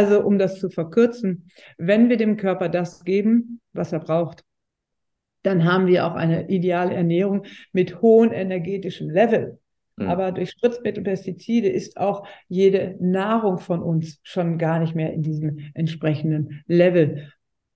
Also um das zu verkürzen, wenn wir dem Körper das geben, was er braucht, dann haben wir auch eine ideale Ernährung mit hohem energetischem Level. Mhm. Aber durch Spritzmittel, Pestizide ist auch jede Nahrung von uns schon gar nicht mehr in diesem entsprechenden Level.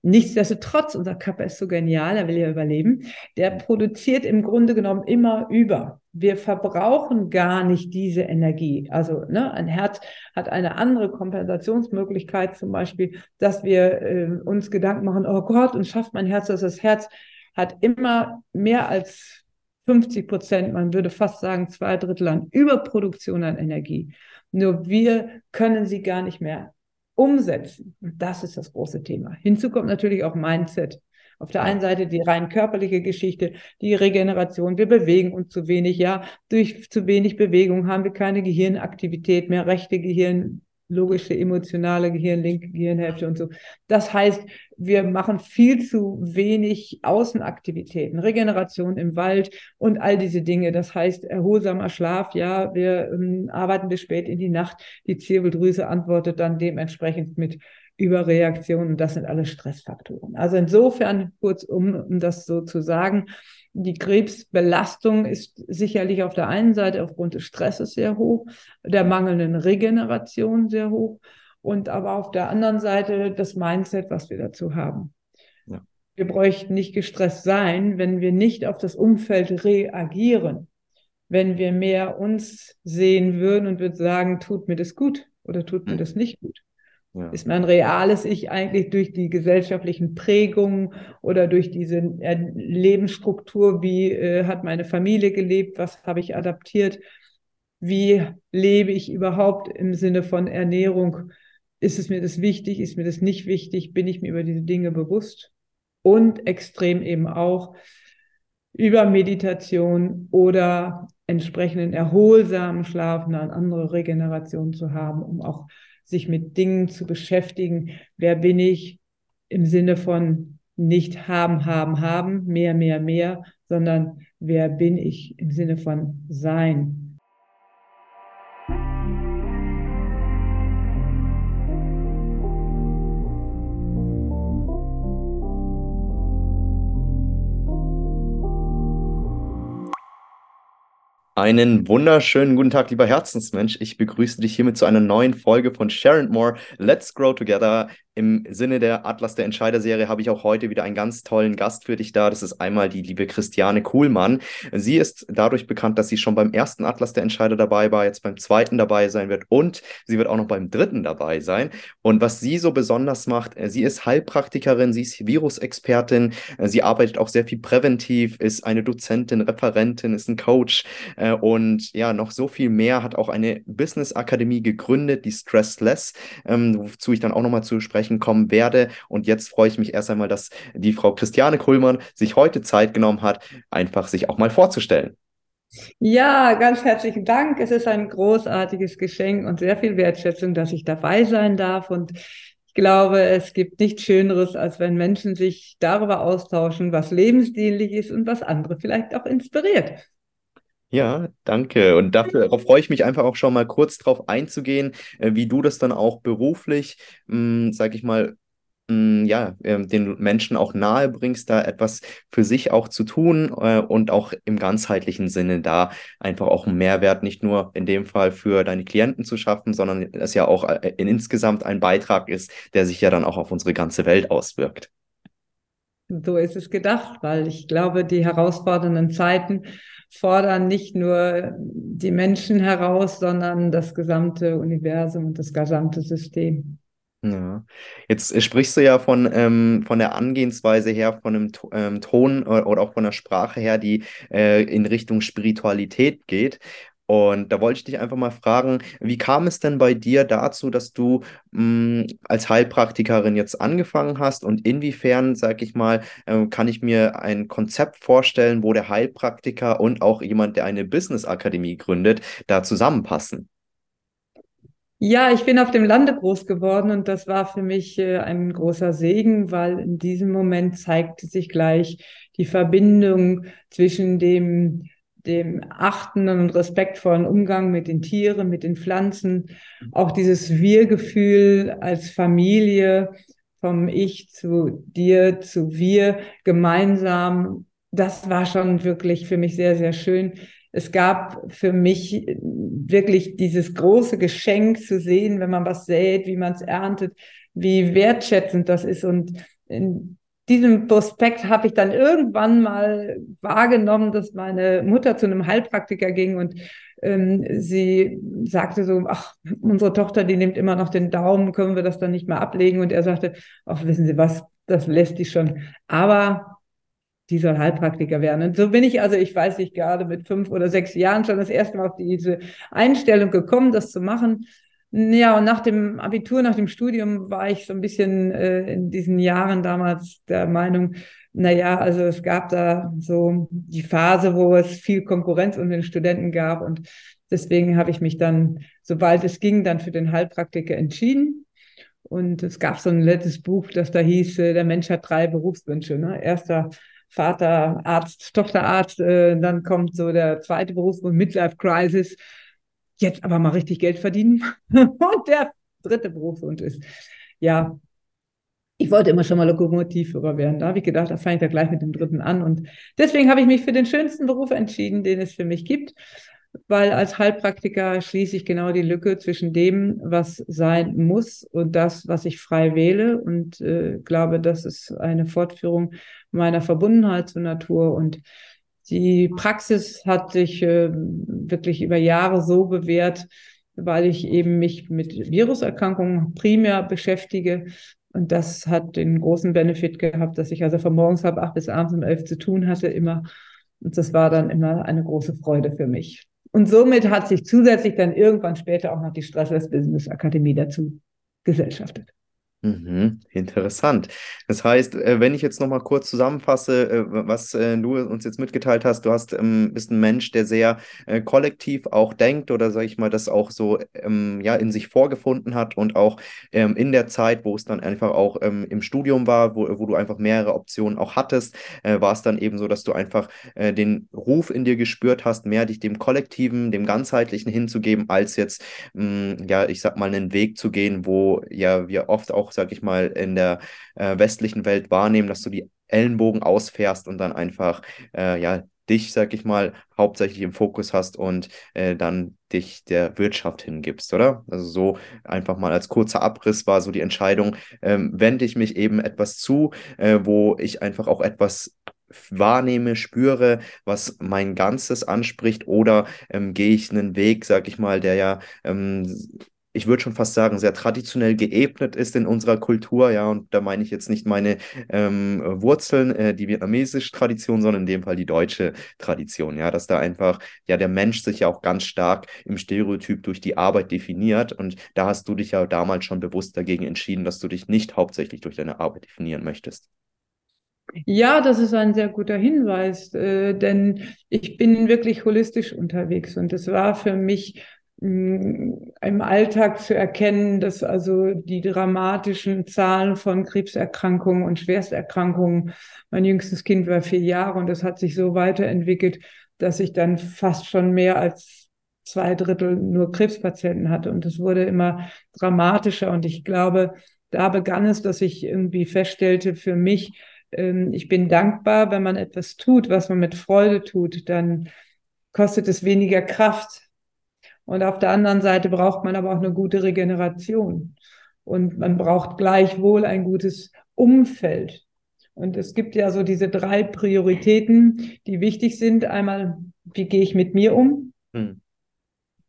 Nichtsdestotrotz, unser Körper ist so genial, er will ja überleben. Der produziert im Grunde genommen immer über. Wir verbrauchen gar nicht diese Energie. Also ne, ein Herz hat eine andere Kompensationsmöglichkeit, zum Beispiel, dass wir äh, uns Gedanken machen, oh Gott, und schafft mein Herz dass Das Herz hat immer mehr als 50 Prozent, man würde fast sagen zwei Drittel an Überproduktion an Energie. Nur wir können sie gar nicht mehr umsetzen. Und das ist das große Thema. Hinzu kommt natürlich auch Mindset. Auf der einen Seite die rein körperliche Geschichte, die Regeneration. Wir bewegen uns zu wenig. Ja, durch zu wenig Bewegung haben wir keine Gehirnaktivität mehr, rechte Gehirn, logische, emotionale Gehirn, linke Gehirnhälfte und so. Das heißt, wir machen viel zu wenig Außenaktivitäten, Regeneration im Wald und all diese Dinge. Das heißt, erholsamer Schlaf, ja, wir ähm, arbeiten bis spät in die Nacht. Die Zirbeldrüse antwortet dann dementsprechend mit Überreaktionen. Das sind alle Stressfaktoren. Also insofern, kurz um, um das so zu sagen, die Krebsbelastung ist sicherlich auf der einen Seite aufgrund des Stresses sehr hoch, der mangelnden Regeneration sehr hoch und aber auf der anderen Seite das Mindset, was wir dazu haben. Ja. Wir bräuchten nicht gestresst sein, wenn wir nicht auf das Umfeld reagieren. Wenn wir mehr uns sehen würden und würden sagen, tut mir das gut oder tut mir das nicht gut. Ja. Ist mein reales Ich eigentlich durch die gesellschaftlichen Prägungen oder durch diese äh, Lebensstruktur, wie äh, hat meine Familie gelebt, was habe ich adaptiert, wie lebe ich überhaupt im Sinne von Ernährung, ist es mir das wichtig, ist mir das nicht wichtig, bin ich mir über diese Dinge bewusst? Und extrem eben auch über Meditation oder entsprechenden erholsamen Schlaf eine andere Regeneration zu haben, um auch sich mit Dingen zu beschäftigen. Wer bin ich? Im Sinne von nicht haben, haben, haben, mehr, mehr, mehr, sondern wer bin ich? Im Sinne von sein, Einen wunderschönen guten Tag, lieber Herzensmensch. Ich begrüße dich hiermit zu einer neuen Folge von Sharon More. Let's Grow Together. Im Sinne der Atlas der Entscheider-Serie habe ich auch heute wieder einen ganz tollen Gast für dich da. Das ist einmal die liebe Christiane Kuhlmann. Sie ist dadurch bekannt, dass sie schon beim ersten Atlas der Entscheider dabei war, jetzt beim zweiten dabei sein wird und sie wird auch noch beim dritten dabei sein. Und was sie so besonders macht, äh, sie ist Heilpraktikerin, sie ist Virusexpertin, äh, sie arbeitet auch sehr viel präventiv, ist eine Dozentin, Referentin, ist ein Coach äh, und ja, noch so viel mehr, hat auch eine Business-Akademie gegründet, die Stressless, ähm, wozu ich dann auch nochmal zu sprechen sprechen kommen werde. Und jetzt freue ich mich erst einmal, dass die Frau Christiane Kuhlmann sich heute Zeit genommen hat, einfach sich auch mal vorzustellen. Ja, ganz herzlichen Dank. Es ist ein großartiges Geschenk und sehr viel Wertschätzung, dass ich dabei sein darf. Und ich glaube, es gibt nichts Schöneres, als wenn Menschen sich darüber austauschen, was lebensdienlich ist und was andere vielleicht auch inspiriert. Ja, danke. Und dafür, darauf freue ich mich einfach auch schon mal kurz drauf einzugehen, äh, wie du das dann auch beruflich, hm, sag ich mal, hm, ja, äh, den Menschen auch nahe bringst, da etwas für sich auch zu tun äh, und auch im ganzheitlichen Sinne da einfach auch einen Mehrwert nicht nur in dem Fall für deine Klienten zu schaffen, sondern es ja auch äh, in, insgesamt ein Beitrag ist, der sich ja dann auch auf unsere ganze Welt auswirkt. So ist es gedacht, weil ich glaube, die herausfordernden Zeiten fordern nicht nur die Menschen heraus, sondern das gesamte Universum und das gesamte System. Ja. Jetzt sprichst du ja von, ähm, von der Angehensweise her, von einem ähm, Ton oder auch von der Sprache her, die äh, in Richtung Spiritualität geht. Und da wollte ich dich einfach mal fragen, wie kam es denn bei dir dazu, dass du mh, hm, als Heilpraktikerin jetzt angefangen hast und inwiefern, sag ich mal, äh, kann ich mir ein Konzept vorstellen, wo der Heilpraktiker und auch jemand, der eine Business-Akademie gründet, da zusammenpassen? Ja, ich bin auf dem Lande groß geworden und das war für mich äh, ein großer Segen, weil in diesem Moment zeigte sich gleich die Verbindung zwischen dem dem achtenden und respektvollen Umgang mit den Tieren, mit den Pflanzen, auch dieses Wir-Gefühl als Familie, vom Ich zu dir, zu wir gemeinsam, das war schon wirklich für mich sehr, sehr schön. Es gab für mich wirklich dieses große Geschenk zu sehen, wenn man was sät, wie man es erntet, wie wertschätzend das ist. Und in diesem Prospekt habe ich dann irgendwann mal wahrgenommen, dass meine Mutter zu einem Heilpraktiker ging und ähm, sie sagte so, ach, unsere Tochter, die nimmt immer noch den Daumen, können wir das dann nicht mehr ablegen? Und er sagte, ach, wissen Sie was, das lässt die schon. Aber die soll Heilpraktiker werden. Und so bin ich also, ich weiß nicht, gerade mit fünf oder sechs Jahren schon das erste Mal auf diese Einstellung gekommen, das zu machen. Ja, und nach dem Abitur, nach dem Studium war ich so ein bisschen äh, in diesen Jahren damals der Meinung, naja, also es gab da so die Phase, wo es viel Konkurrenz unter den Studenten gab und deswegen habe ich mich dann, sobald es ging, dann für den Heilpraktiker entschieden. Und es gab so ein letztes Buch, das da hieß, äh, der Mensch hat drei Berufswünsche. Ne? Erster Vater, Arzt, Tochterarzt, äh, dann kommt so der zweite Berufswunsch, Midlife Crisis jetzt aber mal richtig Geld verdienen. Und der dritte Berufswunsch ist, ja, ich wollte immer schon mal Lokomotivführer werden. Da habe ich gedacht, da fange ich da gleich mit dem dritten an. Und deswegen habe ich mich für den schönsten Beruf entschieden, den es für mich gibt, weil als Heilpraktiker schließe ich genau die Lücke zwischen dem, was sein muss und das, was ich frei wähle. Und äh, glaube, das ist eine Fortführung meiner Verbundenheit zur Natur und die Praxis hat sich äh, wirklich über Jahre so bewährt, weil ich eben mich mit Viruserkrankungen primär beschäftige. Und das hat den großen Benefit gehabt, dass ich also von morgens halb acht bis abends um elf zu tun hatte immer. Und das war dann immer eine große Freude für mich. Und somit hat sich zusätzlich dann irgendwann später auch noch die Stressless Business Akademie dazu gesellschaftet. Mhm, interessant. Das heißt, äh, wenn ich jetzt nochmal kurz zusammenfasse, äh, was äh, du uns jetzt mitgeteilt hast, du hast, ähm, bist ein Mensch, der sehr kollektiv auch denkt oder sage ich mal, das auch so ähm, ja, in sich vorgefunden hat und auch ähm, in der Zeit, wo es dann einfach auch im Studium war, wo, wo du einfach mehrere Optionen auch hattest, war es dann eben so, dass du einfach den Ruf in dir gespürt hast, mehr dich dem Kollektiven, dem Ganzheitlichen hinzugeben, als jetzt, ja, ich sag mal, einen Weg zu gehen, wo ja wir oft auch sag ich mal, in der äh, westlichen Welt wahrnehmen, dass du die Ellenbogen ausfährst und dann einfach, äh, ja, dich, sag ich mal, hauptsächlich im Fokus hast und äh, dann dich der Wirtschaft hingibst, oder? Also so einfach mal als kurzer Abriss war so die Entscheidung, ähm, wende ich mich eben etwas zu, äh, wo ich einfach auch etwas wahrnehme, spüre, was mein Ganzes anspricht, oder ähm, gehe ich einen Weg, sag ich mal, der ja ähm, ich würde schon fast sagen, sehr traditionell geebnet ist in unserer Kultur, ja, und da meine ich jetzt nicht meine ähm, Wurzeln, äh, die vietnamesische Tradition, sondern in dem Fall die deutsche Tradition, ja, dass da einfach, ja, der Mensch sich ja auch ganz stark im Stereotyp durch die Arbeit definiert und da hast du dich ja damals schon bewusst dagegen entschieden, dass du dich nicht hauptsächlich durch deine Arbeit definieren möchtest. Ja, das ist ein sehr guter Hinweis, äh, denn ich bin wirklich holistisch unterwegs und es war für mich im Alltag zu erkennen, dass also die dramatischen Zahlen von Krebserkrankungen und Schwersterkrankungen, mein jüngstes Kind war vier Jahre und das hat sich so weiterentwickelt, dass ich dann fast schon mehr als zwei Drittel nur Krebspatienten hatte. Und es wurde immer dramatischer. Und ich glaube, da begann es, dass ich irgendwie feststellte für mich, ähm, ich bin dankbar, wenn man etwas tut, was man mit Freude tut, dann kostet es weniger Kraft, und auf der anderen Seite braucht man aber auch eine gute Regeneration. Und man braucht gleichwohl ein gutes Umfeld. Und es gibt ja so diese drei Prioritäten, die wichtig sind. Einmal, wie gehe ich mit mir um? Hm.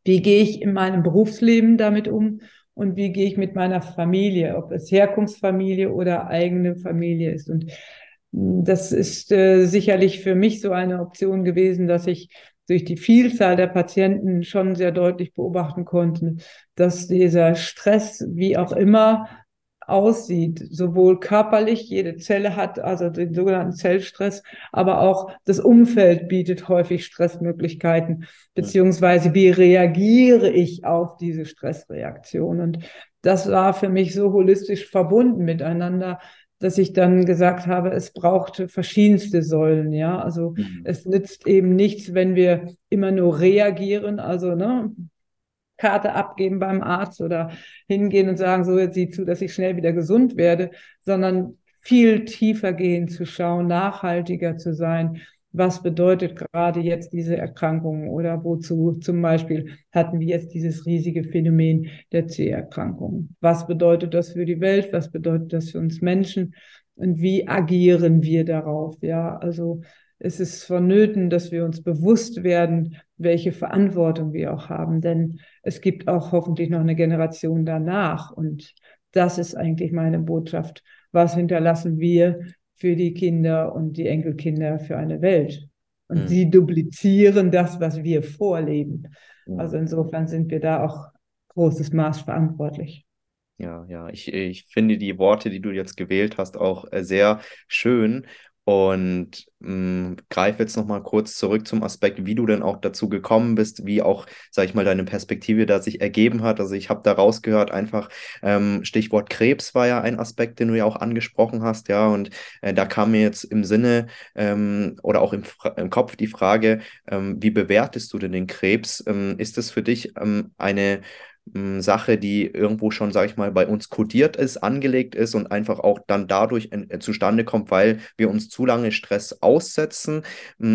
Wie gehe ich in meinem Berufsleben damit um? Und wie gehe ich mit meiner Familie, ob es Herkunftsfamilie oder eigene Familie ist? Und das ist äh, sicherlich für mich so eine Option gewesen, dass ich durch die Vielzahl der Patienten schon sehr deutlich beobachten konnten, dass dieser Stress, wie auch immer, aussieht, sowohl körperlich, jede Zelle hat also den sogenannten Zellstress, aber auch das Umfeld bietet häufig Stressmöglichkeiten, beziehungsweise wie reagiere ich auf diese Stressreaktion. Und das war für mich so holistisch verbunden miteinander, dass ich dann gesagt habe, es braucht verschiedenste Säulen, ja. Also mhm. es nützt eben nichts, wenn wir immer nur reagieren, also ne, Karte abgeben beim Arzt oder hingehen und sagen, so jetzt sieh zu, dass ich schnell wieder gesund werde, sondern viel tiefer gehen zu schauen, nachhaltiger zu sein. Was bedeutet gerade jetzt diese Erkrankung oder wozu zum Beispiel hatten wir jetzt dieses riesige Phänomen der C-Erkrankung? Was bedeutet das für die Welt? Was bedeutet das für uns Menschen? Und wie agieren wir darauf? Ja, also es ist vonnöten, dass wir uns bewusst werden, welche Verantwortung wir auch haben, denn es gibt auch hoffentlich noch eine Generation danach. Und das ist eigentlich meine Botschaft. Was hinterlassen wir für die Kinder und die Enkelkinder für eine Welt? Und mhm. sie duplizieren das, was wir vorleben. Mhm. Also insofern sind wir da auch großes Maß verantwortlich. Ja, ja, ich, ich finde die Worte, die du jetzt gewählt hast, auch äh, sehr schön. Und mh, greife jetzt nochmal kurz zurück zum Aspekt, wie du denn auch dazu gekommen bist, wie auch, sag ich mal, deine Perspektive da sich ergeben hat. Also ich habe da rausgehört, einfach ähm, Stichwort Krebs war ja ein Aspekt, den du ja auch angesprochen hast, ja. Und äh, da kam mir jetzt im Sinne ähm, oder auch im, im, Kopf die Frage, ähm, wie bewertest du denn den Krebs? Ähm, ist es für dich ähm, eine Sache, die irgendwo schon, sage ich mal, bei uns kodiert ist, angelegt ist und einfach auch dann dadurch äh, zustande kommt, weil wir uns zu lange Stress aussetzen?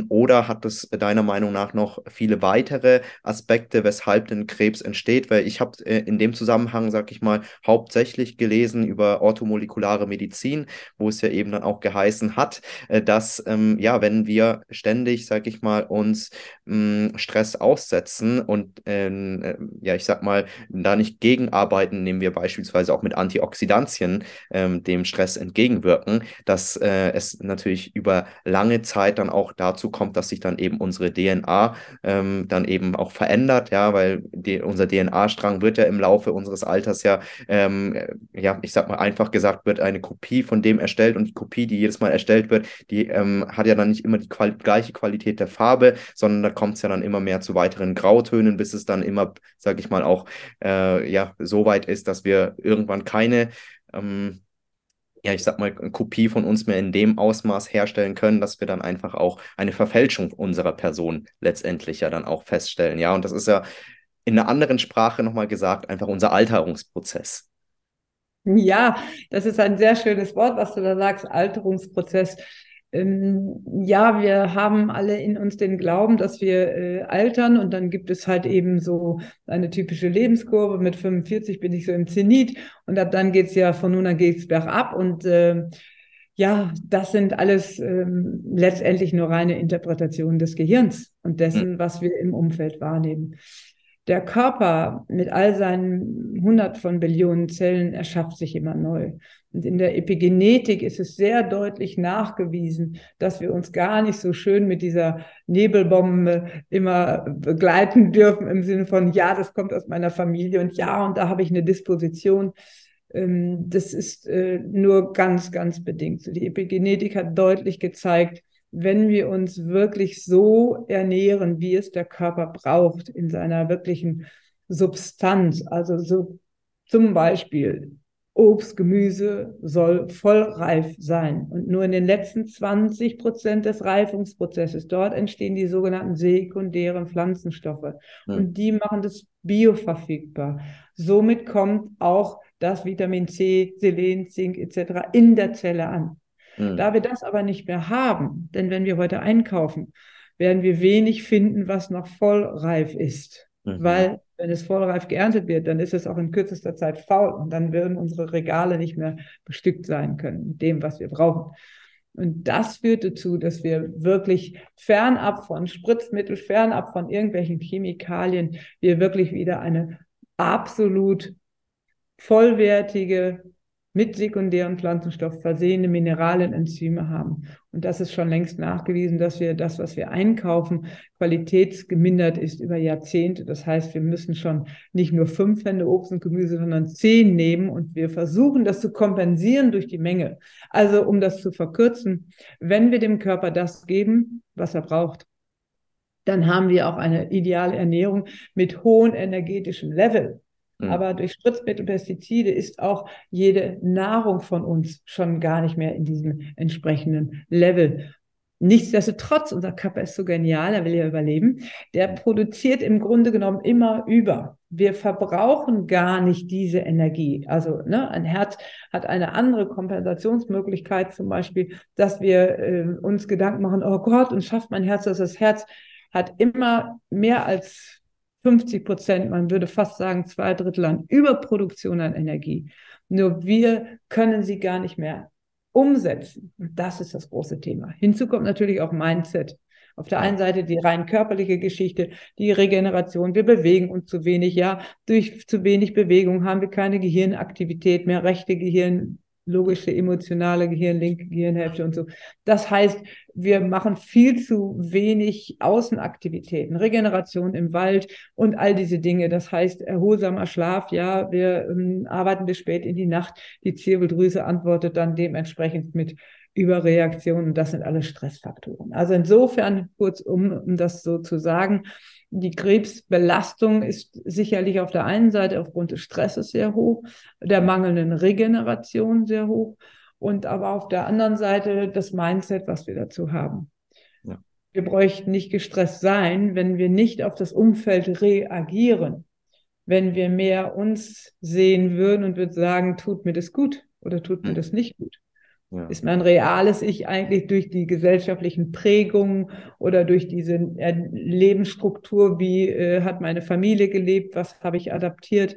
Oder hat es deiner Meinung nach noch viele weitere Aspekte, weshalb denn Krebs entsteht? Weil ich habe äh, in dem Zusammenhang, sage ich mal, hauptsächlich gelesen über orthomolekulare Medizin, wo es ja eben dann auch geheißen hat, äh, dass ähm, ja, wenn wir ständig, sage ich mal, uns mh, Stress aussetzen und ähm, äh, ja, ich sag mal, da nicht gegenarbeiten, nehmen wir beispielsweise auch mit Antioxidantien ähm, dem Stress entgegenwirken, dass äh, es natürlich über lange Zeit dann auch dazu kommt, dass sich dann eben unsere DNA ähm, dann eben auch verändert, ja, weil die, unser DNA-Strang wird ja im Laufe unseres Alters ja, ähm, ja, ich sag mal einfach gesagt, wird eine Kopie von dem erstellt und die Kopie, die jedes Mal erstellt wird, die ähm, hat ja dann nicht immer die Qual gleiche Qualität der Farbe, sondern da kommt es ja dann immer mehr zu weiteren Grautönen, bis es dann immer, sag ich mal, auch äh, ja, so weit ist, dass wir irgendwann keine ähm, ja, ich sag mal, Kopie von uns mehr in dem Ausmaß herstellen können, dass wir dann einfach auch eine Verfälschung unserer Person letztendlich ja dann auch feststellen. Ja, und das ist ja in einer anderen Sprache nochmal gesagt, einfach unser Alterungsprozess. Ja, das ist ein sehr schönes Wort, was du da sagst, Alterungsprozess. Ähm, ja, wir haben alle in uns den Glauben, dass wir äh, altern und dann gibt es halt eben so eine typische Lebenskurve. Mit 45 bin ich so im Zenit und ab dann geht's ja von nun an geht's bergab und äh, ja, das sind alles ähm, letztendlich nur reine Interpretationen des Gehirns und dessen, hm. was wir im Umfeld wahrnehmen. Der Körper mit all seinen hundert von Billionen Zellen erschafft sich immer neu. In der Epigenetik ist es sehr deutlich nachgewiesen, dass wir uns gar nicht so schön mit dieser Nebelbombe immer begleiten dürfen im Sinne von, ja, das kommt aus meiner Familie und ja, und da habe ich eine Disposition. Ähm, das ist äh, nur ganz, ganz bedingt. Die Epigenetik hat deutlich gezeigt, wenn wir uns wirklich so ernähren, wie es der Körper braucht, in seiner wirklichen Substanz, also so zum Beispiel Obst, Gemüse soll vollreif sein. Und nur in den letzten 20 Prozent des Reifungsprozesses, dort entstehen die sogenannten sekundären Pflanzenstoffe. Hm. Und die machen das bioverfügbar. Somit kommt auch das Vitamin C, Selen, Zink etc. in der Zelle an. Hm. Da wir das aber nicht mehr haben, denn wenn wir heute einkaufen, werden wir wenig finden, was noch vollreif ist. Mhm. Weil wenn es vollreif geerntet wird, dann ist es auch in kürzester Zeit faul und dann würden unsere Regale nicht mehr bestückt sein können mit dem, was wir brauchen. Und das führt dazu, dass wir wirklich fernab von Spritzmittel, fernab von irgendwelchen Chemikalien, wir wirklich wieder eine absolut vollwertige, mit sekundären Pflanzenstoff versehene Mineralien, Enzyme haben. Und das ist schon längst nachgewiesen, dass wir das, was wir einkaufen, qualitätsgemindert ist über Jahrzehnte. Das heißt, wir müssen schon nicht nur fünf Hände Obst und Gemüse, sondern zehn nehmen und wir versuchen, das zu kompensieren durch die Menge. Also, um das zu verkürzen, wenn wir dem Körper das geben, was er braucht, dann haben wir auch eine ideale Ernährung mit hohem energetischen Level. Mhm. Aber durch Spritzmittel, Pestizide ist auch jede Nahrung von uns schon gar nicht mehr in diesem entsprechenden Level. Nichtsdestotrotz, unser Körper ist so genial, er will ja überleben. Der produziert im Grunde genommen immer über. Wir verbrauchen gar nicht diese Energie. Also ne, ein Herz hat eine andere Kompensationsmöglichkeit, zum Beispiel, dass wir äh, uns Gedanken machen, oh Gott, und schafft mein Herz das? Das Herz hat immer mehr als 50 Prozent, man würde fast sagen zwei Drittel an Überproduktion an Energie. Nur wir können sie gar nicht mehr umsetzen. Und das ist das große Thema. Hinzu kommt natürlich auch Mindset. Auf der einen Seite die rein körperliche Geschichte, die Regeneration. Wir bewegen uns zu wenig, ja. Durch zu wenig Bewegung haben wir keine Gehirnaktivität mehr, rechte Gehirn, logische, emotionale Gehirn, linke Gehirnhälfte und so. Das heißt, wir machen viel zu wenig Außenaktivitäten, Regeneration im Wald und all diese Dinge. Das heißt, erholsamer Schlaf, ja, wir ähm, arbeiten bis spät in die Nacht. Die Zirbeldrüse antwortet dann dementsprechend mit Überreaktionen. Das sind alle Stressfaktoren. Also insofern, kurz um, um das so zu sagen, die Krebsbelastung ist sicherlich auf der einen Seite aufgrund des Stresses sehr hoch, der mangelnden Regeneration sehr hoch und aber auf der anderen Seite das Mindset, was wir dazu haben. Ja. Wir bräuchten nicht gestresst sein, wenn wir nicht auf das Umfeld reagieren. Wenn wir mehr uns sehen würden und würden sagen, tut mir das gut oder tut mir hm. das nicht gut. Ja. Ist mein reales Ich eigentlich durch die gesellschaftlichen Prägungen oder durch diese äh, Lebensstruktur, wie äh, hat meine Familie gelebt, was habe ich adaptiert,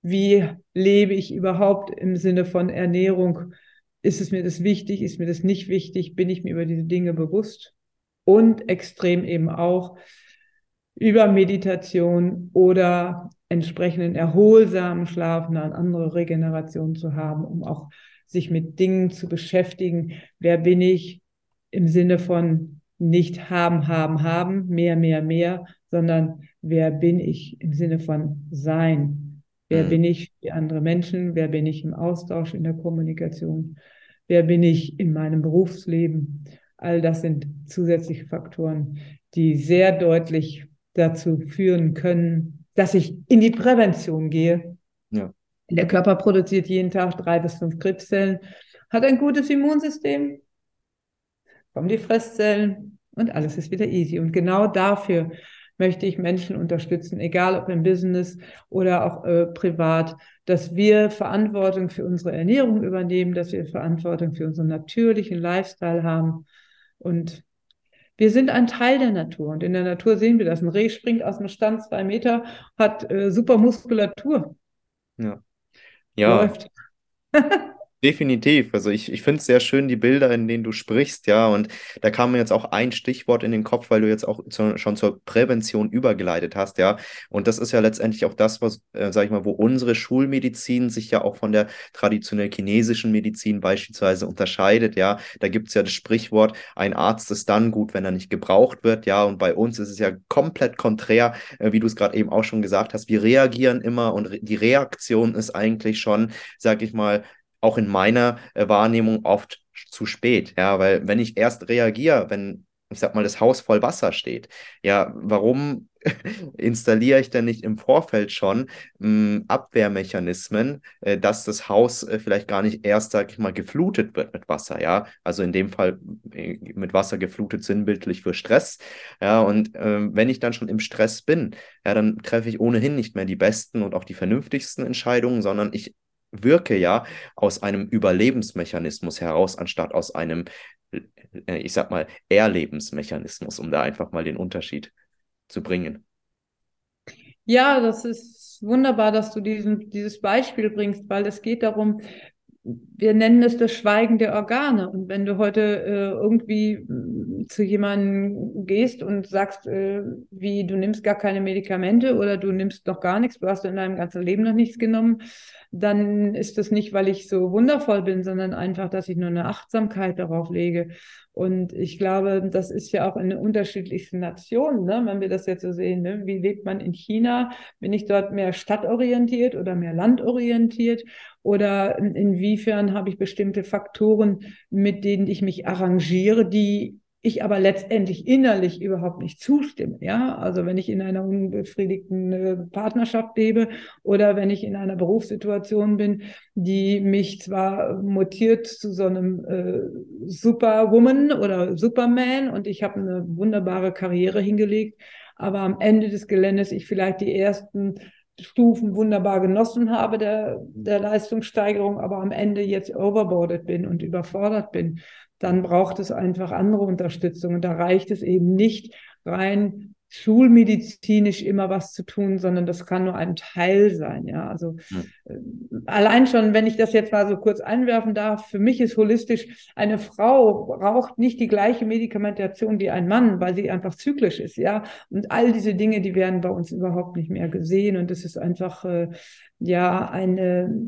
wie lebe ich überhaupt im Sinne von Ernährung, ist es mir das wichtig, ist mir das nicht wichtig, bin ich mir über diese Dinge bewusst? Und extrem eben auch über Meditation oder entsprechenden erholsamen Schlaf eine andere Regeneration zu haben, um auch sich mit Dingen zu beschäftigen. Wer bin ich im Sinne von nicht haben, haben, haben, mehr, mehr, mehr, sondern wer bin ich im Sinne von sein? Wer mhm. bin ich für andere Menschen? Wer bin ich im Austausch, in der Kommunikation? Wer bin ich in meinem Berufsleben? All das sind zusätzliche Faktoren, die sehr deutlich dazu führen können, dass ich in die Prävention gehe. Ja. Der Körper produziert jeden Tag drei bis fünf Krebszellen, hat ein gutes Immunsystem, kommen die Fresszellen und alles ist wieder easy. Und genau dafür möchte ich Menschen unterstützen, egal ob im Business oder auch äh, privat, dass wir Verantwortung für unsere Ernährung übernehmen, dass wir Verantwortung für unseren natürlichen Lifestyle haben. Und wir sind ein Teil der Natur und in der Natur sehen wir das. Ein Reh springt aus dem Stand zwei Meter, hat äh, super Muskulatur. Ja. Ja. läuft. Definitiv. Also ich, ich finde es sehr schön, die Bilder, in denen du sprichst, ja. Und da kam mir jetzt auch ein Stichwort in den Kopf, weil du jetzt auch zu, schon zur Prävention übergeleitet hast, ja. Und das ist ja letztendlich auch das, was, äh, sag ich mal, wo unsere Schulmedizin sich ja auch von der traditionell chinesischen Medizin beispielsweise unterscheidet, ja. Da gibt es ja das Sprichwort, ein Arzt ist dann gut, wenn er nicht gebraucht wird, ja. Und bei uns ist es ja komplett konträr, äh, wie du es gerade eben auch schon gesagt hast. Wir reagieren immer und re die Reaktion ist eigentlich schon, sag ich mal, auch in meiner äh, Wahrnehmung oft zu spät. Ja, weil wenn ich erst reagiere, wenn ich sag mal, das Haus voll Wasser steht. Ja, warum installiere ich denn nicht im Vorfeld schon mh, hm, Abwehrmechanismen, äh, dass das Haus äh, vielleicht gar nicht erst, sag ich mal, geflutet wird mit Wasser, ja? Also in dem Fall äh, mit Wasser geflutet sinnbildlich für Stress. Ja, und äh, wenn ich dann schon im Stress bin, ja, dann treffe ich ohnehin nicht mehr die besten und auch die vernünftigsten Entscheidungen, sondern ich wirke ja aus einem Überlebensmechanismus heraus, anstatt aus einem, äh, ich sag mal, Erlebensmechanismus, um da einfach mal den Unterschied zu bringen. Ja, das ist wunderbar, dass du diesen, dieses Beispiel bringst, weil es geht darum, wir nennen es das Schweigen der Organe. Und wenn du heute äh, irgendwie äh, zu jemandem gehst und sagst, äh, wie du nimmst gar keine Medikamente oder du nimmst noch gar nichts, du hast in deinem ganzen Leben noch nichts genommen, dann ist das nicht, weil ich so wundervoll bin, sondern einfach, dass ich nur eine Achtsamkeit darauf lege. Und ich glaube, das ist ja auch in den unterschiedlichsten Nationen, ne? wenn wir das jetzt so sehen. Ne? Wie lebt man in China? Bin ich dort mehr stadtorientiert oder mehr landorientiert? Oder inwiefern habe ich bestimmte Faktoren, mit denen ich mich arrangiere, die ich aber letztendlich innerlich überhaupt nicht zustimme. Ja, also wenn ich in einer unbefriedigten äh, Partnerschaft lebe oder wenn ich in einer Berufssituation bin, die mich zwar mutiert zu so einem äh, Superwoman oder Superman und ich habe eine wunderbare Karriere hingelegt, aber am Ende des Geländes ich vielleicht die ersten Stufen wunderbar genossen habe der, der Leistungssteigerung, aber am Ende jetzt overboarded bin und überfordert bin, dann braucht es einfach andere Unterstützung. Und da reicht es eben nicht rein schulmedizinisch immer was zu tun, sondern das kann nur ein Teil sein. Ja, also hm. äh, allein schon, wenn ich das jetzt mal so kurz einwerfen darf, für mich ist holistisch, eine Frau braucht nicht die gleiche Medikamentation wie ein Mann, weil sie einfach zyklisch ist. Ja, und all diese Dinge, die werden bei uns überhaupt nicht mehr gesehen. Und es ist einfach, äh, ja, eine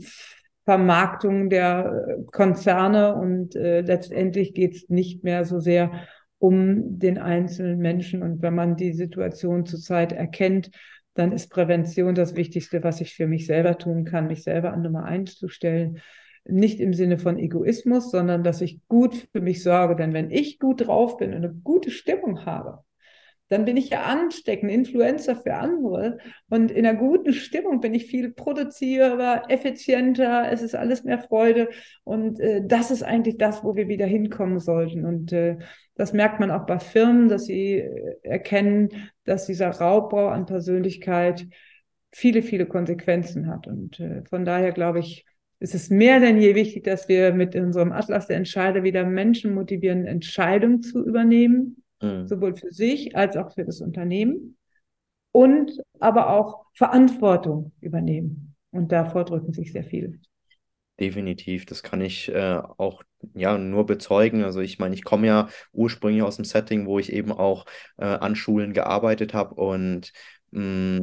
Vermarktung der Konzerne und äh, letztendlich geht es nicht mehr so sehr um den einzelnen Menschen. Und wenn man die Situation zurzeit erkennt, dann ist Prävention das Wichtigste, was ich für mich selber tun kann, mich selber an Nummer eins zu stellen. Nicht im Sinne von Egoismus, sondern dass ich gut für mich sorge. Denn wenn ich gut drauf bin und eine gute Stimmung habe, dann bin ich ja ansteckend, Influencer für andere. Und in einer guten Stimmung bin ich viel produzierbar, effizienter, es ist alles mehr Freude. Und äh, das ist eigentlich das, wo wir wieder hinkommen sollten. Und äh, das merkt man auch bei Firmen, dass sie äh, erkennen, dass dieser Raubbau an Persönlichkeit viele, viele Konsequenzen hat. Und äh, von daher glaube ich, ist es mehr denn je wichtig, dass wir mit unserem Atlas der Entscheider wieder Menschen motivieren, Entscheidungen zu übernehmen mhm. sowohl für sich als auch für das Unternehmen und aber auch Verantwortung übernehmen. Und davor drücken sich sehr viele. Definitiv, das kann ich äh, auch ja nur bezeugen. Also ich meine, ich komme ja ursprünglich aus dem Setting, wo ich eben auch äh, an Schulen gearbeitet habe und mh,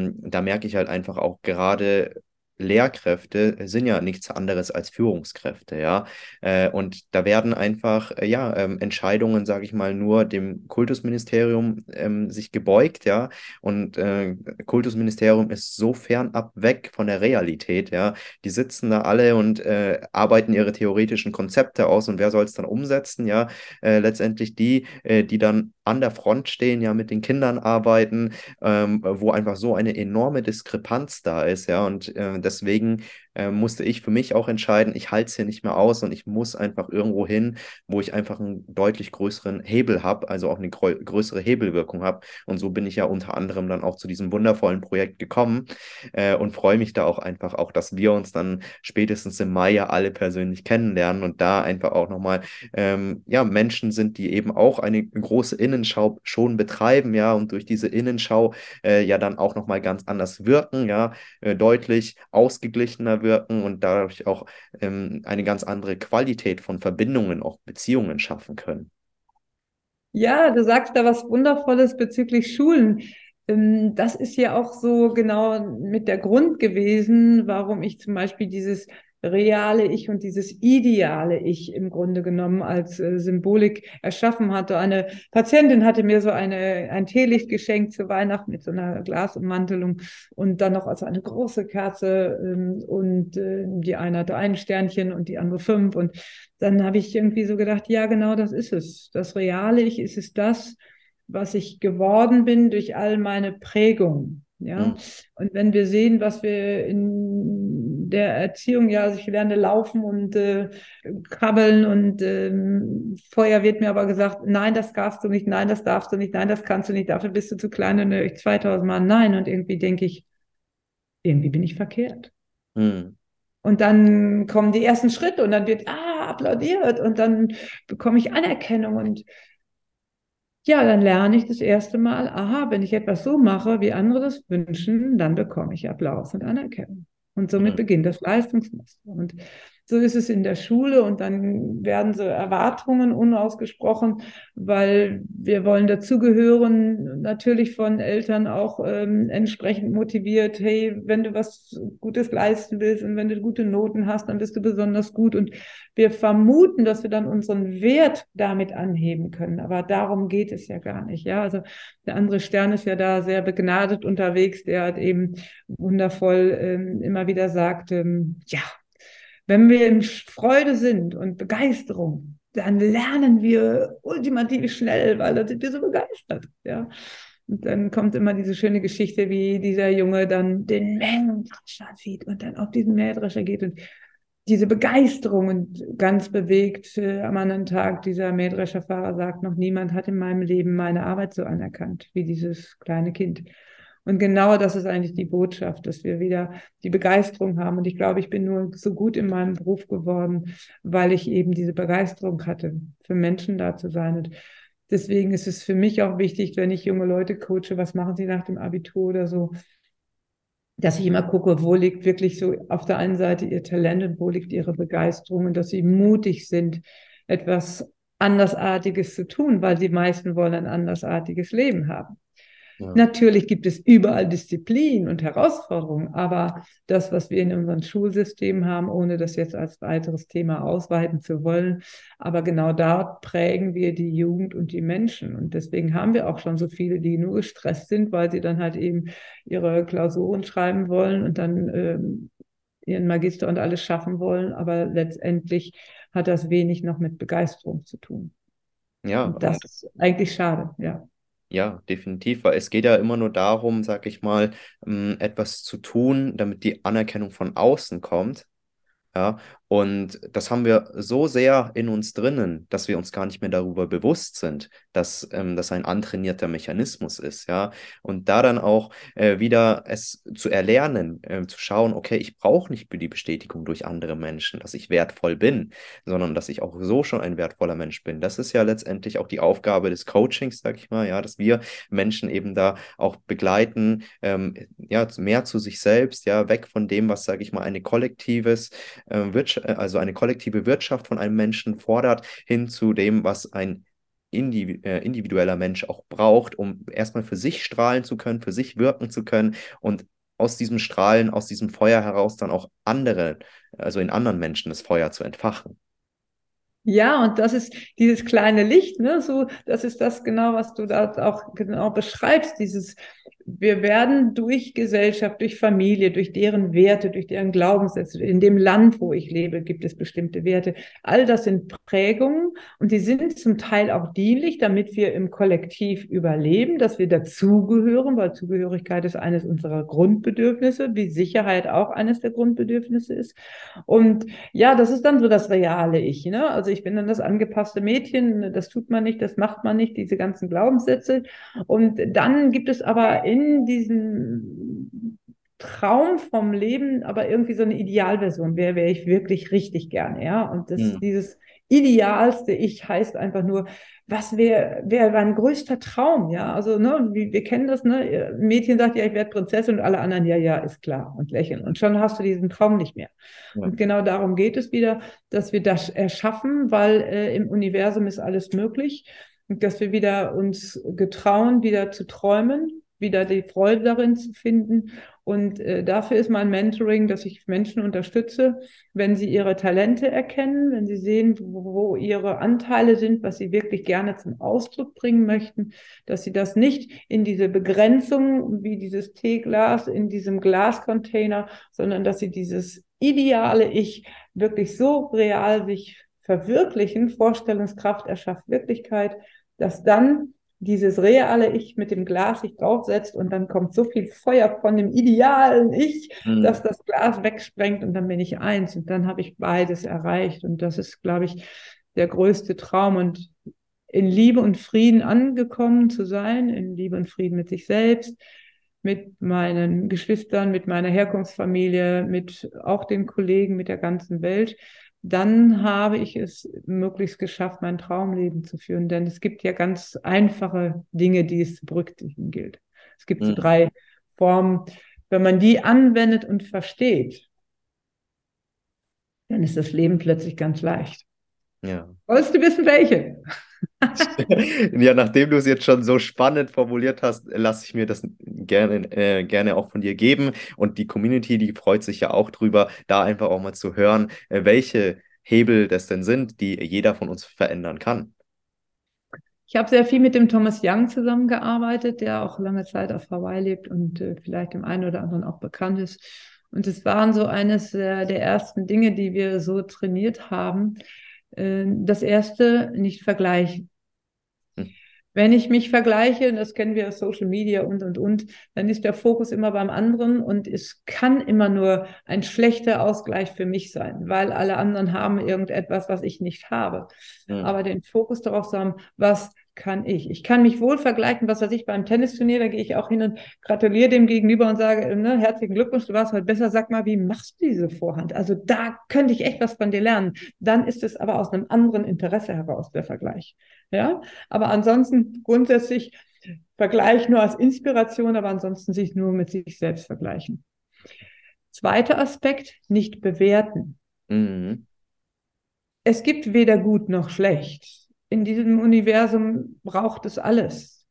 mm, da merke ich halt einfach auch gerade Lehrkräfte sind ja nichts anderes als Führungskräfte, ja. Äh, und da werden einfach, äh, ja, ähm, Entscheidungen, sage ich mal, nur dem Kultusministerium ähm, sich gebeugt, ja. Und äh, Kultusministerium ist so fernab weg von der Realität, ja. Die sitzen da alle und äh, arbeiten ihre theoretischen Konzepte aus und wer soll es dann umsetzen, ja. Äh, letztendlich die, äh, die dann an der Front stehen, ja, mit den Kindern arbeiten, ähm, wo einfach so eine enorme Diskrepanz da ist, ja. Und deswegen äh, musste ich für mich auch entscheiden, ich halte es hier nicht mehr aus und ich muss einfach irgendwo hin, wo ich einfach einen deutlich größeren Hebel habe, also auch eine größere Hebelwirkung habe. Und so bin ich ja unter anderem dann auch zu diesem wundervollen Projekt gekommen äh, und freue mich da auch einfach auch, dass wir uns dann spätestens im Mai ja alle persönlich kennenlernen und da einfach auch nochmal ähm, ja, Menschen sind, die eben auch eine große Innenschau schon betreiben, ja, und durch diese Innenschau äh, ja dann auch nochmal ganz anders wirken, ja, äh, deutlich ausgeglichener wirken und dadurch auch ähm, eine ganz andere Qualität von Verbindungen, auch Beziehungen schaffen können. Ja, du sagst da was Wundervolles bezüglich Schulen. Ähm, das ist ja auch so genau mit der Grund gewesen, warum ich zum Beispiel dieses reale Ich und dieses ideale Ich im Grunde genommen als äh, Symbolik erschaffen hatte. Eine Patientin hatte mir so eine, ein Teelicht geschenkt zu Weihnachten mit so einer Glasummantelung und dann noch als eine große Kerze ähm, und äh, die eine hatte ein Sternchen und die andere fünf und dann habe ich irgendwie so gedacht, ja genau das ist es. Das reale Ich ist es das, was ich geworden bin durch all meine Prägungen. Ja, mhm. und wenn wir sehen, was wir in der Erziehung, ja, also ich lerne laufen und äh, krabbeln und ähm, vorher wird mir aber gesagt, nein, das darfst du nicht, nein, das darfst du nicht, nein, das kannst du nicht, dafür bist du zu klein und ich 2000 Mal nein und irgendwie denke ich, irgendwie bin ich verkehrt. Mhm. Und dann kommen die ersten Schritte und dann wird ah, applaudiert und dann bekomme ich Anerkennung und ja, dann lerne ich das erste Mal, aha, wenn ich etwas so mache, wie andere das wünschen, dann bekomme ich Applaus und Anerkennung. Und somit beginnt das Leistungsmuster. Und so ist es in der Schule und dann werden so Erwartungen unausgesprochen, weil wir wollen dazugehören, natürlich von Eltern auch ähm, entsprechend motiviert, hey, wenn du was Gutes leisten willst und wenn du gute Noten hast, dann bist du besonders gut. Und wir vermuten, dass wir dann unseren Wert damit anheben können. Aber darum geht es ja gar nicht. Ja, also der andere Stern ist ja da sehr begnadet unterwegs, der hat eben wundervoll ähm, immer wieder sagt, ähm, ja, wenn wir in Freude sind und Begeisterung, dann lernen wir ultimativ schnell, weil da sind wir so begeistert. Ja. Und dann kommt immer diese schöne Geschichte, wie dieser Junge dann den Mähdrescher sieht und dann auf diesen Mähdrescher geht und diese Begeisterung und ganz bewegt äh, am anderen Tag dieser Mähdrescherfahrer sagt, noch niemand hat in meinem Leben meine Arbeit so anerkannt wie dieses kleine Kind. Und genau das ist eigentlich die Botschaft, dass wir wieder die Begeisterung haben. Und ich glaube, ich bin nur so gut in meinem Beruf geworden, weil ich eben diese Begeisterung hatte, für Menschen da zu sein. Und deswegen ist es für mich auch wichtig, wenn ich junge Leute coache, was machen sie nach dem Abitur oder so, dass ich immer gucke, wo liegt wirklich so auf der einen Seite ihr Talent und wo liegt ihre Begeisterung und dass sie mutig sind, etwas Andersartiges zu tun, weil die meisten wollen ein andersartiges Leben haben. Ja. Natürlich gibt es überall Disziplin und Herausforderungen, aber das, was wir in unserem Schulsystem haben, ohne das jetzt als weiteres Thema ausweiten zu wollen, aber genau dort prägen wir die Jugend und die Menschen. Und deswegen haben wir auch schon so viele, die nur gestresst sind, weil sie dann halt eben ihre Klausuren schreiben wollen und dann ähm, ihren Magister und alles schaffen wollen, aber letztendlich hat das wenig noch mit Begeisterung zu tun. Ja, und das ist eigentlich schade, ja. Ja, definitiv, weil es geht ja immer nur darum, sag ich mal, ähm, etwas zu tun, damit die Anerkennung von außen kommt. Ja, und das haben wir so sehr in uns drinnen, dass wir uns gar nicht mehr darüber bewusst sind, dass ähm, das ein antrainierter Mechanismus ist, ja. Und da dann auch äh, wieder es zu erlernen, äh, zu schauen, okay, ich brauche nicht die Bestätigung durch andere Menschen, dass ich wertvoll bin, sondern dass ich auch so schon ein wertvoller Mensch bin. Das ist ja letztendlich auch die Aufgabe des Coachings, sag ich mal, ja, dass wir Menschen eben da auch begleiten, ähm, ja, mehr zu sich selbst, ja, weg von dem, was, sage ich mal, eine kollektives äh, Wirtschaft äh, also eine kollektive Wirtschaft von einem Menschen fordert, hin zu dem, was ein äh, individueller Mensch auch braucht, um erstmal für sich strahlen zu können, für sich wirken zu können und aus diesem Strahlen, aus diesem Feuer heraus dann auch andere, also in anderen Menschen das Feuer zu entfachen. Ja, und das ist dieses kleine Licht, ne? So, das ist das genau, was du da auch genau beschreibst, dieses wir werden durch Gesellschaft, durch Familie, durch deren Werte, durch deren Glaubenssätze, in dem Land, wo ich lebe, gibt es bestimmte Werte. All das sind Prägungen und die sind zum Teil auch dienlich, damit wir im Kollektiv überleben, dass wir dazugehören, weil Zugehörigkeit ist eines unserer Grundbedürfnisse, wie Sicherheit auch eines der Grundbedürfnisse ist. Und ja, das ist dann so das reale Ich. Ne? Also ich bin dann das angepasste Mädchen, das tut man nicht, das macht man nicht, diese ganzen Glaubenssätze. Und dann gibt es aber in diesem Traum vom Leben, aber irgendwie so eine Idealversion wäre, wäre ich wirklich richtig gerne, ja. Und das, mhm. dieses idealste Ich heißt einfach nur, was wäre wär mein größter Traum, ja. Also, ne, wir, wir kennen das, ne? Ein Mädchen sagt, ja, ich werde Prinzessin und alle anderen, ja, ja, ist klar und lächeln. Und schon hast du diesen Traum nicht mehr. Ja. Und genau darum geht es wieder, dass wir das erschaffen, weil äh, im Universum ist alles möglich. Und dass wir wieder uns getrauen, wieder zu träumen wieder die Freude darin zu finden. Und äh, dafür ist mein Mentoring, dass ich Menschen unterstütze, wenn sie ihre Talente erkennen, wenn sie sehen, wo, wo ihre Anteile sind, was sie wirklich gerne zum Ausdruck bringen möchten, dass sie das nicht in diese Begrenzung wie dieses Teeglas in diesem Glascontainer, sondern dass sie dieses ideale Ich wirklich so real sich verwirklichen, Vorstellungskraft erschafft Wirklichkeit, dass dann dieses reale Ich mit dem Glas sich draufsetzt und dann kommt so viel Feuer von dem idealen Ich, mhm. dass das Glas wegsprengt und dann bin ich eins. Und dann habe ich beides erreicht. Und das ist, glaube ich, der größte Traum. Und in Liebe und Frieden angekommen zu sein, in Liebe und Frieden mit sich selbst, mit meinen Geschwistern, mit meiner Herkunftsfamilie, mit auch den Kollegen, mit der ganzen Welt dann habe ich es möglichst geschafft, mein Traumleben zu führen. Denn es gibt ja ganz einfache Dinge, die es zu berücksichtigen gilt. Es gibt mhm. so drei Formen. Wenn man die anwendet und versteht, dann ist das Leben plötzlich ganz leicht. Ja. Wolltest du wissen, welche? ja, nachdem du es jetzt schon so spannend formuliert hast, lasse ich mir das gerne, äh, gerne auch von dir geben. Und die Community, die freut sich ja auch drüber, da einfach auch mal zu hören, äh, welche Hebel das denn sind, die jeder von uns verändern kann. Ich habe sehr viel mit dem Thomas Young zusammengearbeitet, der auch lange Zeit auf Hawaii lebt und äh, vielleicht dem einen oder anderen auch bekannt ist. Und es waren so eines der, der ersten Dinge, die wir so trainiert haben, Äh, das erste, nicht vergleichen. Wenn ich mich vergleiche, und das kennen wir aus Social Media und, und, und, dann ist der Fokus immer beim anderen und es kann immer nur ein schlechter Ausgleich für mich sein, weil alle anderen haben irgendetwas, was ich nicht habe. Mhm. Aber den Fokus darauf zu haben, was kann ich. Ich kann mich wohl vergleichen, was weiß ich, beim Tennisturnier, da gehe ich auch hin und gratuliere dem gegenüber und sage, ne, herzlichen Glückwunsch, du warst heute besser, sag mal, wie machst du diese Vorhand? Also da könnte ich echt was von dir lernen. Dann ist es aber aus einem anderen Interesse heraus, der Vergleich. Ja, aber ansonsten grundsätzlich Vergleich nur als Inspiration, aber ansonsten sich nur mit sich selbst vergleichen. Zweiter Aspekt, nicht bewerten. Mhm. Es gibt weder gut noch schlecht in diesem Universum braucht es alles.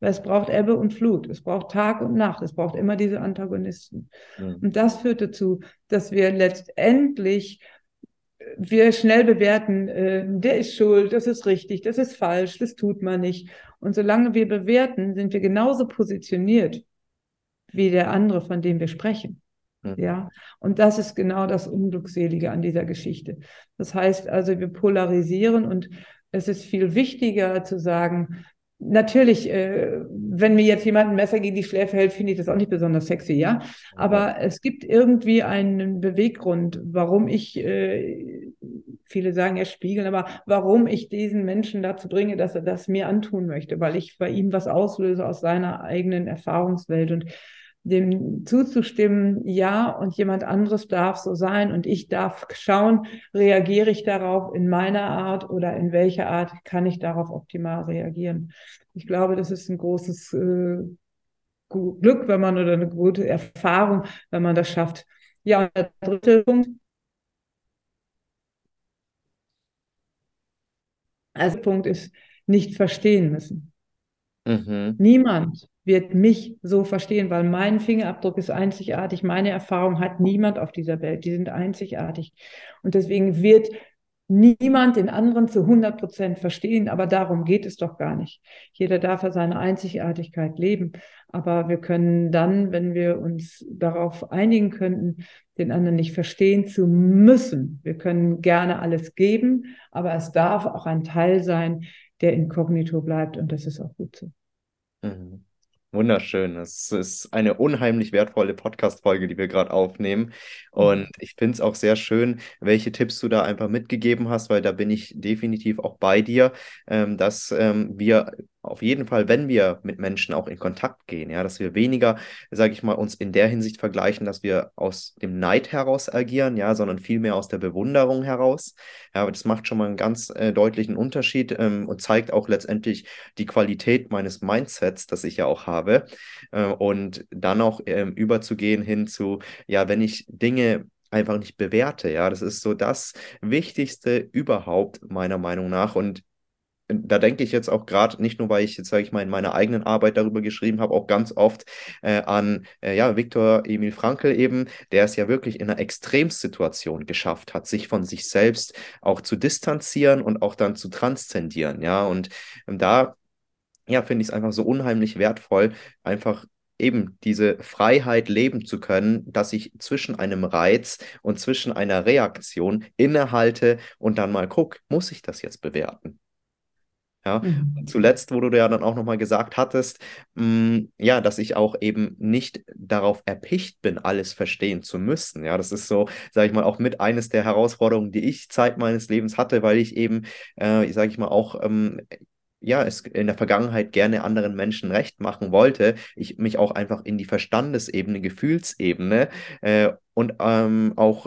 Es braucht Ebbe und Flut, es braucht Tag und Nacht, es braucht immer diese Antagonisten. Mhm. Und das führt dazu, dass wir letztendlich wir schnell bewerten, äh, der ist schuld, das ist richtig, das ist falsch, das tut man nicht. Und solange wir bewerten, sind wir genauso positioniert wie der andere, von dem wir sprechen. Mhm. Ja, und das ist genau das Unglückselige an dieser Geschichte. Das heißt also, wir polarisieren und es ist viel wichtiger zu sagen, natürlich, äh, wenn mir jetzt jemand ein Messer gegen die Schläfe hält, finde ich das auch nicht besonders sexy, ja. Aber es gibt irgendwie einen Beweggrund, warum ich, äh, viele sagen ja spiegeln, aber warum ich diesen Menschen dazu bringe, dass er das mir antun möchte, weil ich bei ihm was auslöse aus seiner eigenen Erfahrungswelt und dem zuzustimmen, ja, und jemand anderes darf so sein und ich darf schauen, reagiere ich darauf in meiner Art oder in welcher Art kann ich darauf optimal reagieren. Ich glaube, das ist ein großes äh, Glück, wenn man oder eine gute Erfahrung, wenn man das schafft. Ja, und der dritte Punkt. Also Punkt ist nicht verstehen müssen. Mhm. Niemand wird mich so verstehen, weil mein Fingerabdruck ist einzigartig. Meine Erfahrung hat niemand auf dieser Welt. Die sind einzigartig. Und deswegen wird niemand den anderen zu 100 Prozent verstehen. Aber darum geht es doch gar nicht. Jeder darf ja seine Einzigartigkeit leben. Aber wir können dann, wenn wir uns darauf einigen könnten, den anderen nicht verstehen zu müssen. Wir können gerne alles geben, aber es darf auch ein Teil sein, der inkognito bleibt. Und das ist auch gut so. Mhm. Wunderschön. Es ist eine unheimlich wertvolle Podcast-Folge, die wir gerade aufnehmen. Mhm. Und ich finde es auch sehr schön, welche Tipps du da einfach mitgegeben hast, weil da bin ich definitiv auch bei dir, ähm, dass ähm, wir auf jeden Fall, wenn wir mit Menschen auch in Kontakt gehen, ja, dass wir weniger, sage ich mal, uns in der Hinsicht vergleichen, dass wir aus dem Neid heraus agieren, ja, sondern vielmehr aus der Bewunderung heraus. Ja, das macht schon mal einen ganz äh, deutlichen Unterschied ähm, und zeigt auch letztendlich die Qualität meines Mindsets, das ich ja auch habe. Äh, und dann auch äh, überzugehen hin zu, ja, wenn ich Dinge einfach nicht bewerte. Ja, das ist so das Wichtigste überhaupt, meiner Meinung nach. Und da denke ich jetzt auch gerade, nicht nur, weil ich jetzt, sage ich mal, in meiner eigenen Arbeit darüber geschrieben habe, auch ganz oft äh, an äh, ja, Viktor Emil Frankl eben, der es ja wirklich in einer Extremsituation geschafft hat, sich von sich selbst auch zu distanzieren und auch dann zu transzendieren. Ja, und ähm, da ja, finde ich es einfach so unheimlich wertvoll, einfach eben diese Freiheit leben zu können, dass ich zwischen einem Reiz und zwischen einer Reaktion innehalte und dann mal gucke, muss ich das jetzt bewerten? Ja, mhm. zuletzt, wo du ja dann auch nochmal gesagt hattest, mh, mm, ja, dass ich auch eben nicht darauf erpicht bin, alles verstehen zu müssen. Ja, das ist so, sage ich mal, auch mit eines der Herausforderungen, die ich Zeit meines Lebens hatte, weil ich eben, äh, sage ich mal, auch ähm, ja, es in der Vergangenheit gerne anderen Menschen recht machen wollte, ich mich auch einfach in die Verstandesebene, Gefühlsebene äh, und ähm, auch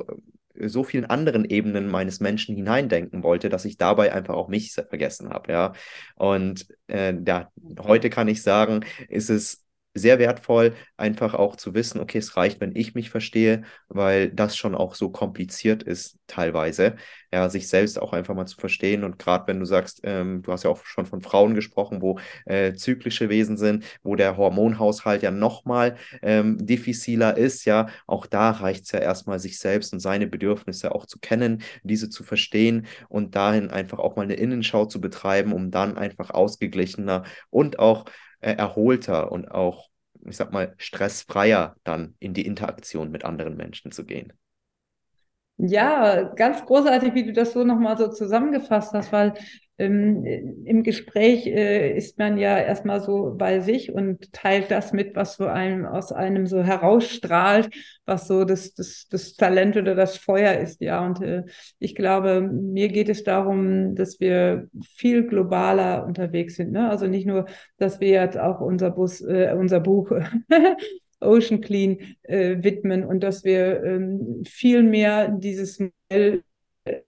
so vielen anderen Ebenen meines Menschen hineindenken wollte, dass ich dabei einfach auch mich vergessen habe, ja. Und äh, ja, heute kann ich sagen, ist es sehr wertvoll, einfach auch zu wissen, okay, es reicht, wenn ich mich verstehe, weil das schon auch so kompliziert ist teilweise, ja, sich selbst auch einfach mal zu verstehen. Und gerade wenn du sagst, ähm, du hast ja auch schon von Frauen gesprochen, wo äh, zyklische Wesen sind, wo der Hormonhaushalt ja nochmal ähm, diffiziler ist, ja, auch da reicht es ja erstmal, sich selbst und seine Bedürfnisse auch zu kennen, diese zu verstehen und dahin einfach auch mal eine Innenschau zu betreiben, um dann einfach ausgeglichener und auch äh, erholter und auch, ich sag mal, stressfreier dann in die Interaktion mit anderen Menschen zu gehen. Ja, ganz großartig, wie du das so nochmal so zusammengefasst hast, weil ähm, im Gespräch äh, ist man ja erstmal so bei sich und teilt das mit, was so einem aus einem so herausstrahlt, was so das, das, das Talent oder das Feuer ist, ja. Und äh, ich glaube, mir geht es darum, dass wir viel globaler unterwegs sind. Ne? Also nicht nur, dass wir jetzt auch unser Bus, äh, unser Buch Ocean Clean äh, widmen und dass wir ähm, viel mehr dieses Modell äh,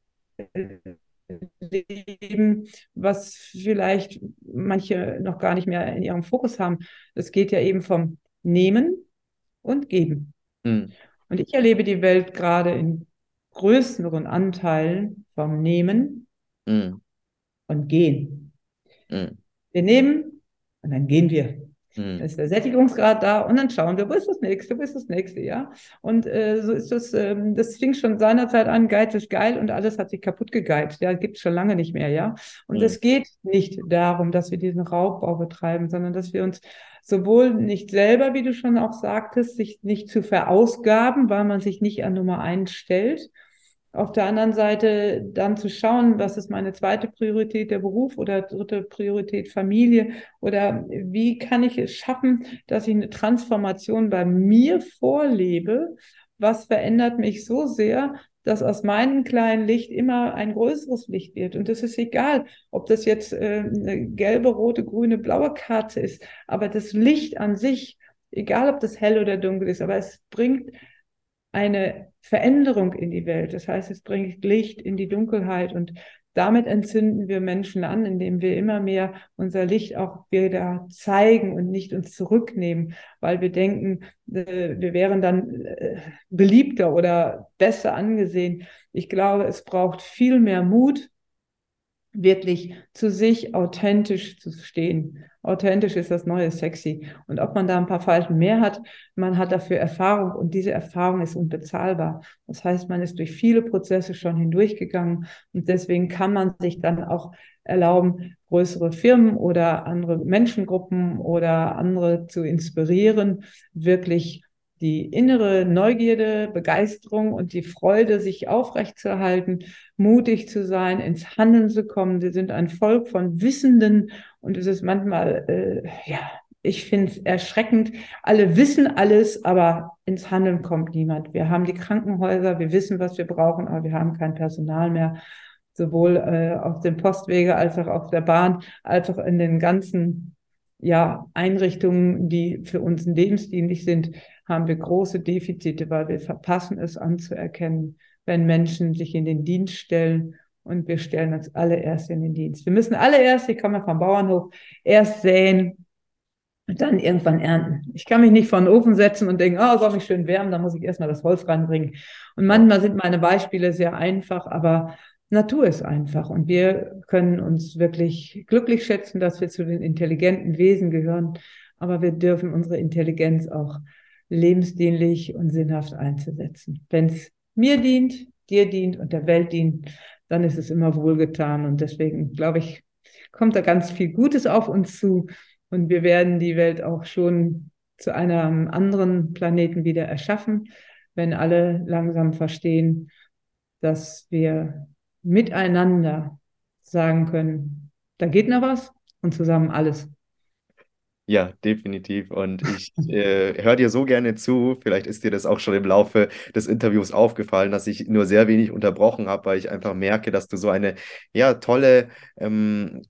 leben, was vielleicht manche noch gar nicht mehr in ihrem Fokus haben. Es geht ja eben vom Nehmen und Geben. Mhm. Und ich erlebe die Welt gerade in größeren Anteilen vom Nehmen mhm. und Gehen. Mhm. Wir nehmen und dann gehen wir. Mhm. ist der Sättigungsgrad da und dann schauen wir, wo ist das nächste, wo ist das nächste, ja. Und äh, so ist das, ähm, das fing schon seinerzeit an, Geiz ist geil und alles hat sich kaputt gegeizt. Ja, gibt es schon lange nicht mehr, ja. Und mhm. es geht nicht darum, dass wir diesen Raubbau betreiben, sondern dass wir uns sowohl nicht selber, wie du schon auch sagtest, sich nicht zu verausgaben, weil man sich nicht an Nummer eins stellt, auf der anderen Seite dann zu schauen, was ist meine zweite Priorität, der Beruf oder dritte Priorität Familie? Oder wie kann ich es schaffen, dass ich eine Transformation bei mir vorlebe, was verändert mich so sehr, dass aus meinem kleinen Licht immer ein größeres Licht wird. Und das ist egal, ob das jetzt äh, eine gelbe, rote, grüne, blaue Karte ist, aber das Licht an sich, egal ob das hell oder dunkel ist, aber es bringt eine Veränderung in die Welt. Das heißt, es bringt Licht in die Dunkelheit und damit entzünden wir Menschen an, indem wir immer mehr unser Licht auch wieder zeigen und nicht uns zurücknehmen, weil wir denken, äh, wir wären dann äh, beliebter oder besser angesehen. Ich glaube, es braucht viel mehr Mut, wirklich zu sich authentisch zu stehen. Authentisch ist das neue Sexy. Und ob man da ein paar Falten mehr hat, man hat dafür Erfahrung und diese Erfahrung ist unbezahlbar. Das heißt, man ist durch viele Prozesse schon hindurchgegangen und deswegen kann man sich dann auch erlauben, größere Firmen oder andere Menschengruppen oder andere zu inspirieren, wirklich die innere Neugierde, Begeisterung und die Freude, sich aufrechtzuerhalten, mutig zu sein, ins Handeln zu kommen. Sie sind ein Volk von Wissenden und es ist manchmal, äh, ja, ich finde es erschreckend. Alle wissen alles, aber ins Handeln kommt niemand. Wir haben die Krankenhäuser, wir wissen, was wir brauchen, aber wir haben kein Personal mehr, sowohl äh, auf dem Postwege als auch auf der Bahn, als auch in den ganzen ja, Einrichtungen, die für uns lebensdienlich sind haben wir große Defizite, weil wir verpassen es anzuerkennen, wenn Menschen sich in den Dienst stellen und wir stellen uns alle erst in den Dienst. Wir müssen alle erst, ich komme vom Bauernhof, erst säen und dann irgendwann ernten. Ich kann mich nicht vor den Ofen setzen und denken, oh, soll mich schön wärmen, da muss ich erstmal das Holz ranbringen. Und manchmal sind meine Beispiele sehr einfach, aber Natur ist einfach und wir können uns wirklich glücklich schätzen, dass wir zu den intelligenten Wesen gehören, aber wir dürfen unsere Intelligenz auch lebensdienlich und sinnhaft einzusetzen. Wenn es mir dient, dir dient und der Welt dient, dann ist es immer wohlgetan. Und deswegen, glaube ich, kommt da ganz viel Gutes auf uns zu. Und wir werden die Welt auch schon zu einem anderen Planeten wieder erschaffen, wenn alle langsam verstehen, dass wir miteinander sagen können, da geht noch was und zusammen alles. Ja, definitiv. Und ich äh, höre dir so gerne zu. Vielleicht ist dir das auch schon im Laufe des Interviews aufgefallen, dass ich nur sehr wenig unterbrochen habe, weil ich einfach merke, dass du so eine ja tolle ähm,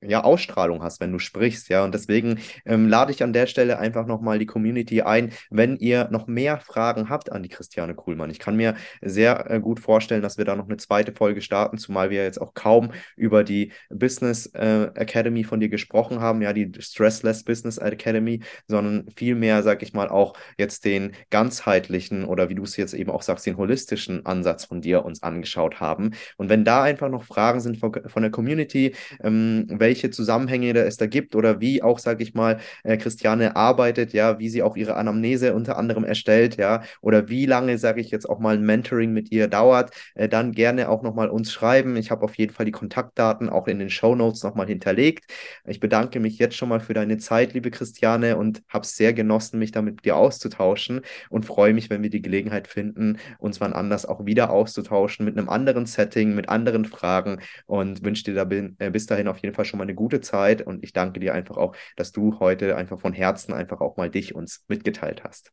ja, Ausstrahlung hast, wenn du sprichst, ja. Und deswegen ähm, lade ich an der Stelle einfach nochmal die Community ein, wenn ihr noch mehr Fragen habt an die Christiane Kuhlmann. Ich kann mir sehr äh, gut vorstellen, dass wir da noch eine zweite Folge starten, zumal wir jetzt auch kaum über die Business äh, Academy von dir gesprochen haben, ja, die Stressless Business Academy, sondern vielmehr, sag ich mal, auch jetzt den ganzheitlichen oder wie du es jetzt eben auch sagst, den holistischen Ansatz von dir uns angeschaut haben. Und wenn da einfach noch Fragen sind von, von der Community, ähm, wenn welche Zusammenhänge es da gibt oder wie auch, sage ich mal, äh, Christiane arbeitet, ja, wie sie auch ihre Anamnese unter anderem erstellt, ja, oder wie lange, sage ich jetzt auch mal, ein Mentoring mit ihr dauert, äh, dann gerne auch nochmal uns schreiben. Ich habe auf jeden Fall die Kontaktdaten auch in den Show Notes nochmal hinterlegt. Ich bedanke mich jetzt schon mal für deine Zeit, liebe Christiane, und habe es sehr genossen, mich damit mit dir auszutauschen und freue mich, wenn wir die Gelegenheit finden, uns wann anders auch wieder auszutauschen mit einem anderen Setting, mit anderen Fragen und wünsche dir da bin, äh, bis dahin auf jeden Fall schon mal eine gute Zeit und ich danke dir einfach auch, dass du heute einfach von Herzen einfach auch mal dich uns mitgeteilt hast.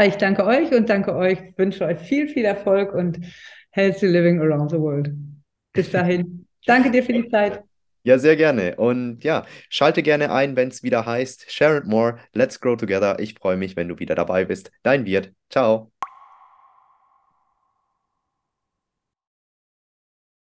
Ich danke euch und danke euch, ich wünsche euch viel, viel Erfolg und healthy living around the world. Bis dahin. danke dir für die Zeit. Ja, sehr gerne. Und ja, schalte gerne ein, wenn es wieder heißt Share and More, Let's Grow Together. Ich freue mich, wenn du wieder dabei bist. Dein Wirt. Ciao.